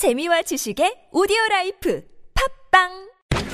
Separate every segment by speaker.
Speaker 1: 재미와 지식의 오디오 라이프 팟빵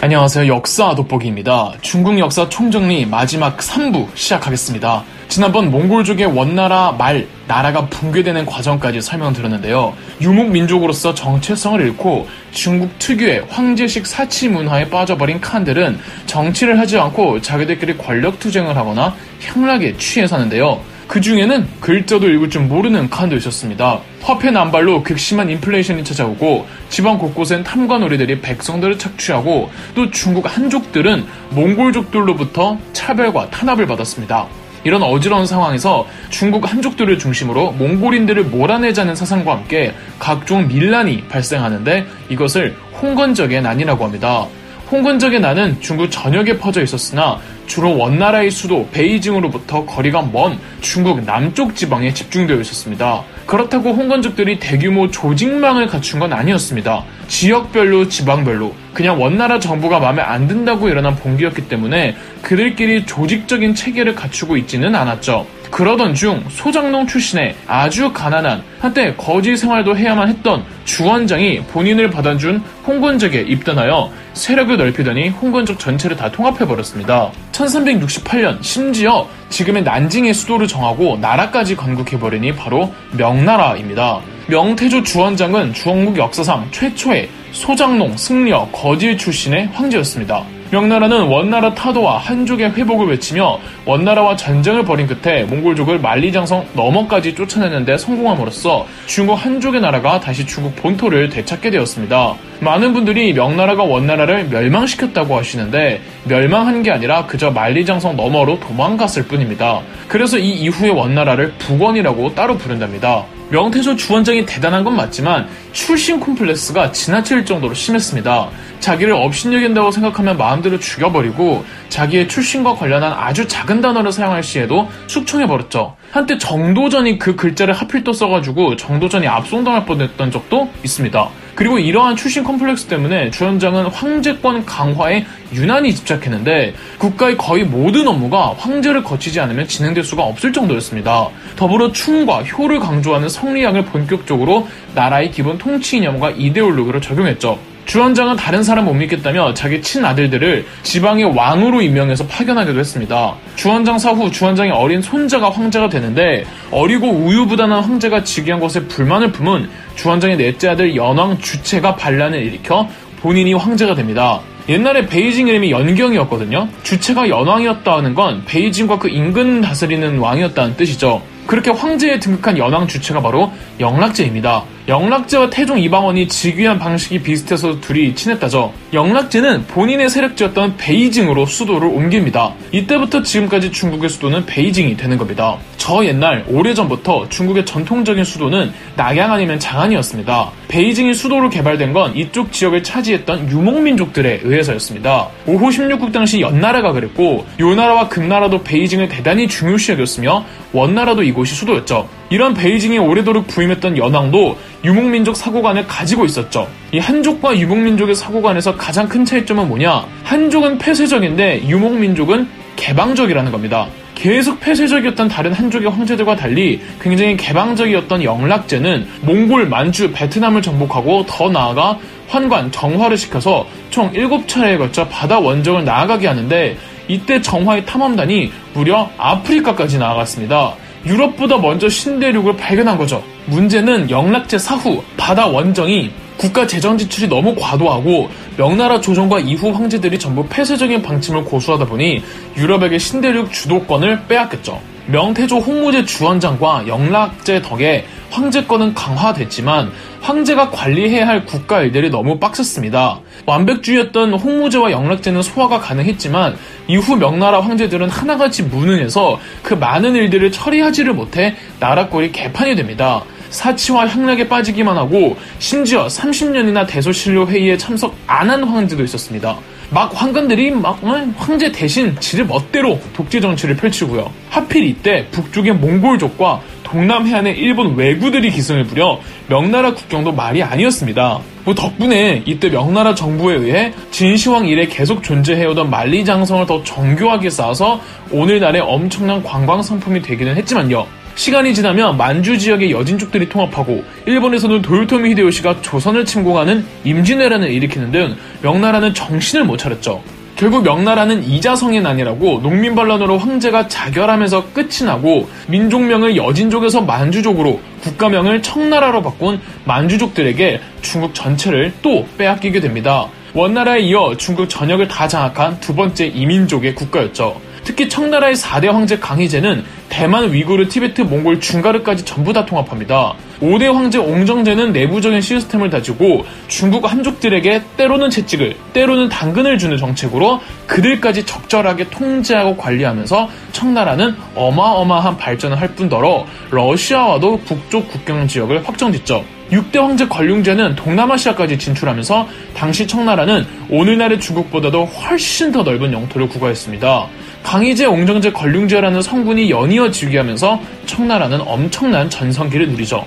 Speaker 2: 안녕하세요. 역사 돋보기입니다. 중국 역사 총정리 마지막 3부 시작하겠습니다. 지난번 몽골족의 원나라 말, 나라가 붕괴되는 과정까지 설명드렸는데요. 유목민족으로서 정체성을 잃고 중국 특유의 황제식 사치 문화에 빠져버린 칸들은 정치를 하지 않고 자기들끼리 권력 투쟁을 하거나 향락에 취해 사는데요. 그 중에는 글자도 읽을 줄 모르는 칸도 있었습니다. 화폐 난발로 극심한 인플레이션이 찾아오고 지방 곳곳엔 탐관오리들이 백성들을 착취하고 또 중국 한족들은 몽골족들로부터 차별과 탄압을 받았습니다. 이런 어지러운 상황에서 중국 한족들을 중심으로 몽골인들을 몰아내자는 사상과 함께 각종 밀란이 발생하는데 이것을 홍건적의 난이라고 합니다. 홍건적의 난은 중국 전역에 퍼져 있었으나 주로 원나라의 수도 베이징으로부터 거리가 먼 중국 남쪽 지방에 집중되어 있었습니다. 그렇다고 홍건족들이 대규모 조직망을 갖춘 건 아니었습니다. 지역별로 지방별로 그냥 원나라 정부가 마음에 안 든다고 일어난 봉기였기 때문에 그들끼리 조직적인 체계를 갖추고 있지는 않았죠. 그러던 중 소장농 출신의 아주 가난한 한때 거지 생활도 해야만 했던 주원장이 본인을 받아준 홍건적에 입단하여 세력을 넓히더니 홍건적 전체를 다 통합해버렸습니다. 1368년 심지어 지금의 난징의 수도를 정하고 나라까지 건국해버리니 바로 명나라입니다. 명태조 주원장은 중국 역사상 최초의 소장농, 승려, 거질 출신의 황제였습니다. 명나라는 원나라 타도와 한족의 회복을 외치며 원나라와 전쟁을 벌인 끝에 몽골족을 만리장성 너머까지 쫓아내는데 성공함으로써 중국 한족의 나라가 다시 중국 본토를 되찾게 되었습니다. 많은 분들이 명나라가 원나라를 멸망시켰다고 하시는데 멸망한 게 아니라 그저 만리장성 너머로 도망갔을 뿐입니다. 그래서 이 이후의 원나라를 북원이라고 따로 부른답니다. 명태조 주원장이 대단한 건 맞지만 출신 콤플렉스가 지나칠 정도로 심했습니다. 자기를 업신여긴다고 생각하면 마음대로 죽여버리고 자기의 출신과 관련한 아주 작은 단어를 사용할 시에도 숙청해버렸죠. 한때 정도전이 그 글자를 하필 또 써가지고 정도전이 압송당할 뻔했던 적도 있습니다. 그리고 이러한 출신 컴플렉스 때문에 주원장은 황제권 강화에 유난히 집착했는데 국가의 거의 모든 업무가 황제를 거치지 않으면 진행될 수가 없을 정도였습니다. 더불어 충과 효를 강조하는 성리학을 본격적으로 나라의 기본 통치 이념과 이데올로기로 적용했죠. 주원장은 다른 사람 못 믿겠다며 자기 친아들들을 지방의 왕으로 임명해서 파견하기도 했습니다. 주원장 사후 주원장의 어린 손자가 황제가 되는데 어리고 우유부단한 황제가 즉위한 것에 불만을 품은 주원장의 넷째 아들 연왕 주체가 반란을 일으켜 본인이 황제가 됩니다. 옛날에 베이징 이름이 연경이었거든요. 주체가 연왕이었다는 건 베이징과 그 인근 다스리는 왕이었다는 뜻이죠. 그렇게 황제에 등극한 연왕 주체가 바로 영락제입니다. 영락제와 태종 이방원이 즉위한 방식이 비슷해서 둘이 친했다죠. 영락제는 본인의 세력지였던 베이징으로 수도를 옮깁니다. 이때부터 지금까지 중국의 수도는 베이징이 되는 겁니다. 저 옛날 오래전부터 중국의 전통적인 수도는 낙양 아니면 장안이었습니다. 베이징이 수도로 개발된 건 이쪽 지역을 차지했던 유목민족들에 의해서였습니다. 5호 16국 당시 연나라가 그랬고 요나라와 금나라도 베이징을 대단히 중요시 여겼으며 원나라도 이곳이 수도였죠. 이런 베이징에 오래도록 부임했던 연왕도 유목민족 사고관을 가지고 있었죠. 이 한족과 유목민족의 사고관에서 가장 큰 차이점은 뭐냐? 한족은 폐쇄적인데 유목민족은 개방적이라는 겁니다. 계속 폐쇄적이었던 다른 한족의 황제들과 달리 굉장히 개방적이었던 영락제는 몽골, 만주, 베트남을 정복하고 더 나아가 환관, 정화를 시켜서 총 7차례에 걸쳐 바다 원정을 나아가게 하는데 이때 정화의 탐험단이 무려 아프리카까지 나아갔습니다. 유럽보다 먼저 신대륙을 발견한 거죠. 문제는 영락제 사후 바다 원정이 국가 재정 지출이 너무 과도하고 명나라 조정과 이후 황제들이 전부 폐쇄적인 방침을 고수하다 보니 유럽에게 신대륙 주도권을 빼앗겼죠. 명태조 홍무제 주원장과 영락제 덕에 황제권은 강화됐지만 황제가 관리해야 할 국가 일들이 너무 빡셌습니다. 완벽주의였던 홍무제와 영락제는 소화가 가능했지만 이후 명나라 황제들은 하나같이 무능해서 그 많은 일들을 처리하지를 못해 나라 꼴이 개판이 됩니다. 사치와 향락에 빠지기만 하고 심지어 30년이나 대소신료 회의에 참석 안 한 황제도 있었습니다. 막 황관들이 막 어, 황제 대신 지를 멋대로 독재 정치를 펼치고요. 하필 이때 북쪽의 몽골족과 동남 해안의 일본 왜구들이 기승을 부려 명나라 국경도 말이 아니었습니다. 뭐 덕분에 이때 명나라 정부에 의해 진시황 이래 계속 존재해오던 만리장성을 더 정교하게 쌓아서 오늘날의 엄청난 관광 상품이 되기는 했지만요. 시간이 지나면 만주 지역의 여진족들이 통합하고 일본에서는 도요토미 히데요시가 조선을 침공하는 임진왜란을 일으키는 등 명나라는 정신을 못 차렸죠. 결국 명나라는 이자성의 난이라고 농민 반란으로 황제가 자결하면서 끝이 나고 민족명을 여진족에서 만주족으로 국가명을 청나라로 바꾼 만주족들에게 중국 전체를 또 빼앗기게 됩니다. 원나라에 이어 중국 전역을 다 장악한 두 번째 이민족의 국가였죠. 특히 청나라의 4대 황제 강희제는 대만, 위구르, 티베트, 몽골, 중가르까지 전부 다 통합합니다. 5대 황제 옹정제는 내부적인 시스템을 다지고 중국 한족들에게 때로는 채찍을, 때로는 당근을 주는 정책으로 그들까지 적절하게 통제하고 관리하면서 청나라는 어마어마한 발전을 할 뿐더러 러시아와도 북쪽 국경 지역을 확정짓죠. 6대 황제 관룡제는 동남아시아까지 진출하면서 당시 청나라는 오늘날의 중국보다도 훨씬 더 넓은 영토를 구가했습니다. 강희제, 옹정제, 걸륭제라는 성분이 연이어 즐기하면서 청나라는 엄청난 전성기를 누리죠.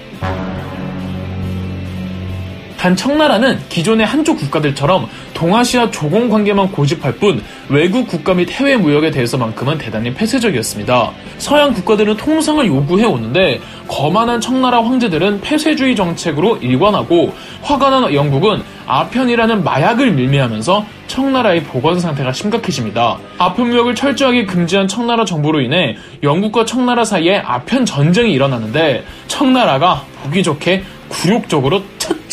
Speaker 2: 단 청나라는 기존의 한쪽 국가들처럼 동아시아 조공 관계만 고집할 뿐 외국 국가 및 해외 무역에 대해서만큼은 대단히 폐쇄적이었습니다. 서양 국가들은 통상을 요구해 오는데 거만한 청나라 황제들은 폐쇄주의 정책으로 일관하고 화가 난 영국은 아편이라는 마약을 밀매하면서 청나라의 보건 상태가 심각해집니다. 아편 무역을 철저하게 금지한 청나라 정부로 인해 영국과 청나라 사이에 아편 전쟁이 일어나는데 청나라가 보기 좋게 굴욕적으로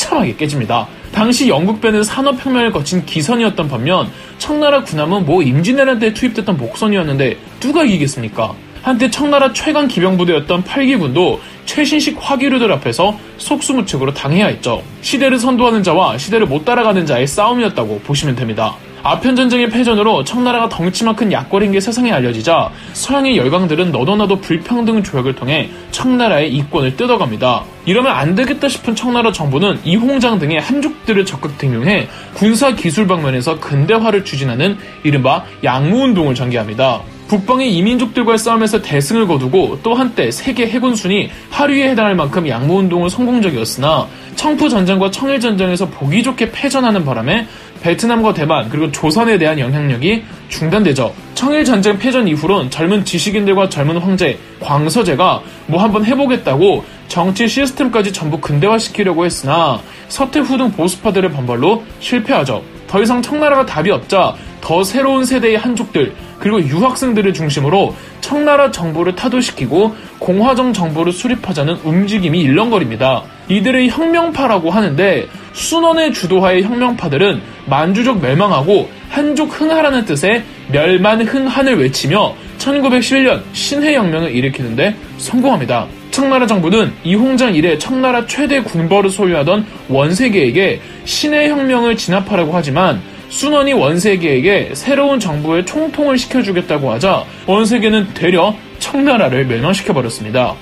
Speaker 2: 처참하게 깨집니다. 당시 영국배는 산업혁명을 거친 기선이었던 반면 청나라 군함은 뭐 임진왜란 때 투입됐던 목선이었는데 누가 이기겠습니까? 한때 청나라 최강 기병부대였던 8기군도 최신식 화기류들 앞에서 속수무책으로 당해야 했죠. 시대를 선도하는 자와 시대를 못 따라가는 자의 싸움이었다고 보시면 됩니다. 아편 전쟁의 패전으로 청나라가 덩치만 큰 약골인 게 세상에 알려지자 서양의 열강들은 너도나도 불평등 조약을 통해 청나라의 이권을 뜯어갑니다. 이러면 안 되겠다 싶은 청나라 정부는 이홍장 등의 한족들을 적극 등용해 군사 기술 방면에서 근대화를 추진하는 이른바 양무운동을 전개합니다. 북방의 이민족들과의 싸움에서 대승을 거두고 또 한때 세계 해군순위 하류에 해당할 만큼 양무운동은 성공적이었으나 청푸전쟁과 청일전쟁에서 보기 좋게 패전하는 바람에 베트남과 대만 그리고 조선에 대한 영향력이 중단되죠. 청일 전쟁 패전 이후론 젊은 지식인들과 젊은 황제 광서제가 뭐 한번 해보겠다고 정치 시스템까지 전부 근대화시키려고 했으나 서태후 등 보수파들의 반발로 실패하죠. 더 이상 청나라가 답이 없자 더 새로운 세대의 한족들 그리고 유학생들을 중심으로 청나라 정부를 타도시키고 공화정 정부를 수립하자는 움직임이 일렁거립니다. 이들의 혁명파라고 하는데 순원의 주도하의 혁명파들은 만주족 멸망하고 한족 흥하라는 뜻의 멸만 흥한을 외치며 1911년 신해혁명을 일으키는데 성공합니다. 청나라 정부는 이홍장 이래 청나라 최대 군벌을 소유하던 원세계에게 신해혁명을 진압하라고 하지만 순원이 원세계에게 새로운 정부의 총통을 시켜주겠다고 하자 원세계는 되려 청나라를 멸망시켜버렸습니다.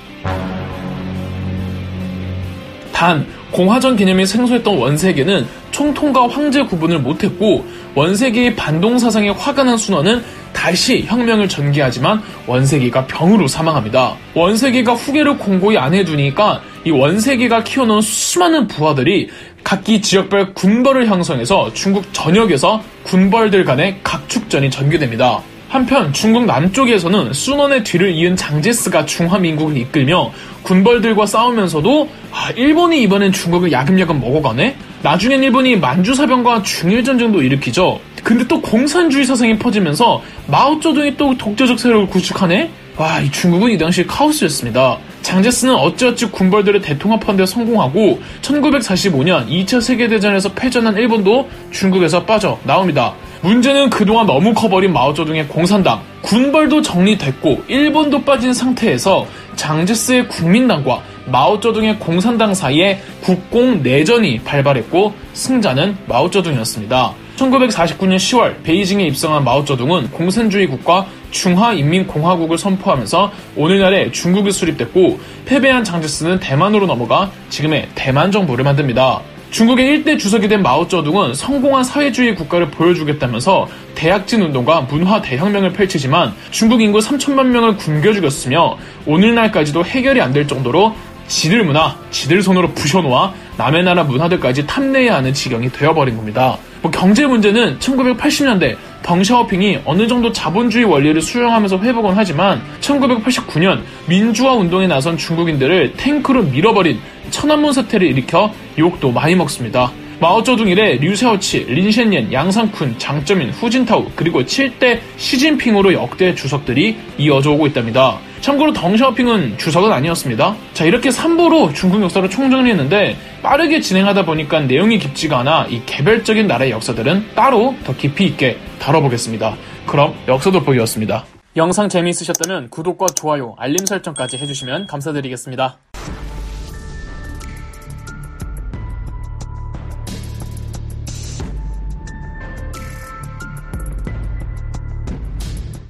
Speaker 2: 단 공화전 개념이 생소했던 원세계는 총통과 황제 구분을 못했고 원세계의 반동 사상에 화가 난 순원은 다시 혁명을 전개하지만 원세계가 병으로 사망합니다. 원세계가 후계를 공고히 안 해두니까 이 원세계가 키워놓은 수많은 부하들이 각기 지역별 군벌을 형성해서 중국 전역에서 군벌들 간의 각축전이 전개됩니다. 한편 중국 남쪽에서는 순원의 뒤를 이은 장제스가 중화민국을 이끌며 군벌들과 싸우면서도 아, 일본이 이번엔 중국을 야금야금 먹어가네? 나중엔 일본이 만주사병과 중일전쟁도 일으키죠. 근데 또 공산주의 사상이 퍼지면서 마오쩌둥이 또 독재적 세력을 구축하네? 와, 이 중국은 이 당시 카오스였습니다. 장제스는 어찌어찌 군벌들을 대통합하는 데 성공하고 1945년 2차 세계대전에서 패전한 일본도 중국에서 빠져 나옵니다. 문제는 그동안 너무 커버린 마오쩌둥의 공산당, 군벌도 정리됐고 일본도 빠진 상태에서 장제스의 국민당과 마오쩌둥의 공산당 사이에 국공 내전이 발발했고 승자는 마오쩌둥이었습니다. 1949년 10월 베이징에 입성한 마오쩌둥은 공산주의 국가 중화인민공화국을 선포하면서 오늘날의 중국이 수립됐고 패배한 장제스는 대만으로 넘어가 지금의 대만 정부를 만듭니다. 중국의 1대 주석이 된 마오쩌둥은 성공한 사회주의 국가를 보여주겠다면서 대약진 운동과 문화 대혁명을 펼치지만 중국 인구 3천만 명을 굶겨 죽였으며 오늘날까지도 해결이 안 될 정도로 지들 문화, 지들 손으로 부셔놓아 남의 나라 문화들까지 탐내야 하는 지경이 되어버린 겁니다. 뭐 경제 문제는 1980년대 덩샤오핑이 어느 정도 자본주의 원리를 수용하면서 회복은 하지만 1989년 민주화 운동에 나선 중국인들을 탱크로 밀어버린 천안문 사태를 일으켜 욕도 많이 먹습니다. 마오쩌둥 이래 류세오치, 린셴옌, 양상쿤, 장쩌민, 후진타오 그리고 7대 시진핑으로 역대 주석들이 이어져 오고 있답니다. 참고로 덩샤오핑은 주석은 아니었습니다. 자 이렇게 3부로 중국 역사를 총정리했는데 빠르게 진행하다 보니까 내용이 깊지가 않아 이 개별적인 나라의 역사들은 따로 더 깊이 있게 다뤄보겠습니다. 그럼 역사 돋보기였습니다. 영상 재미있으셨다면 구독과 좋아요, 알림 설정까지 해주시면 감사드리겠습니다.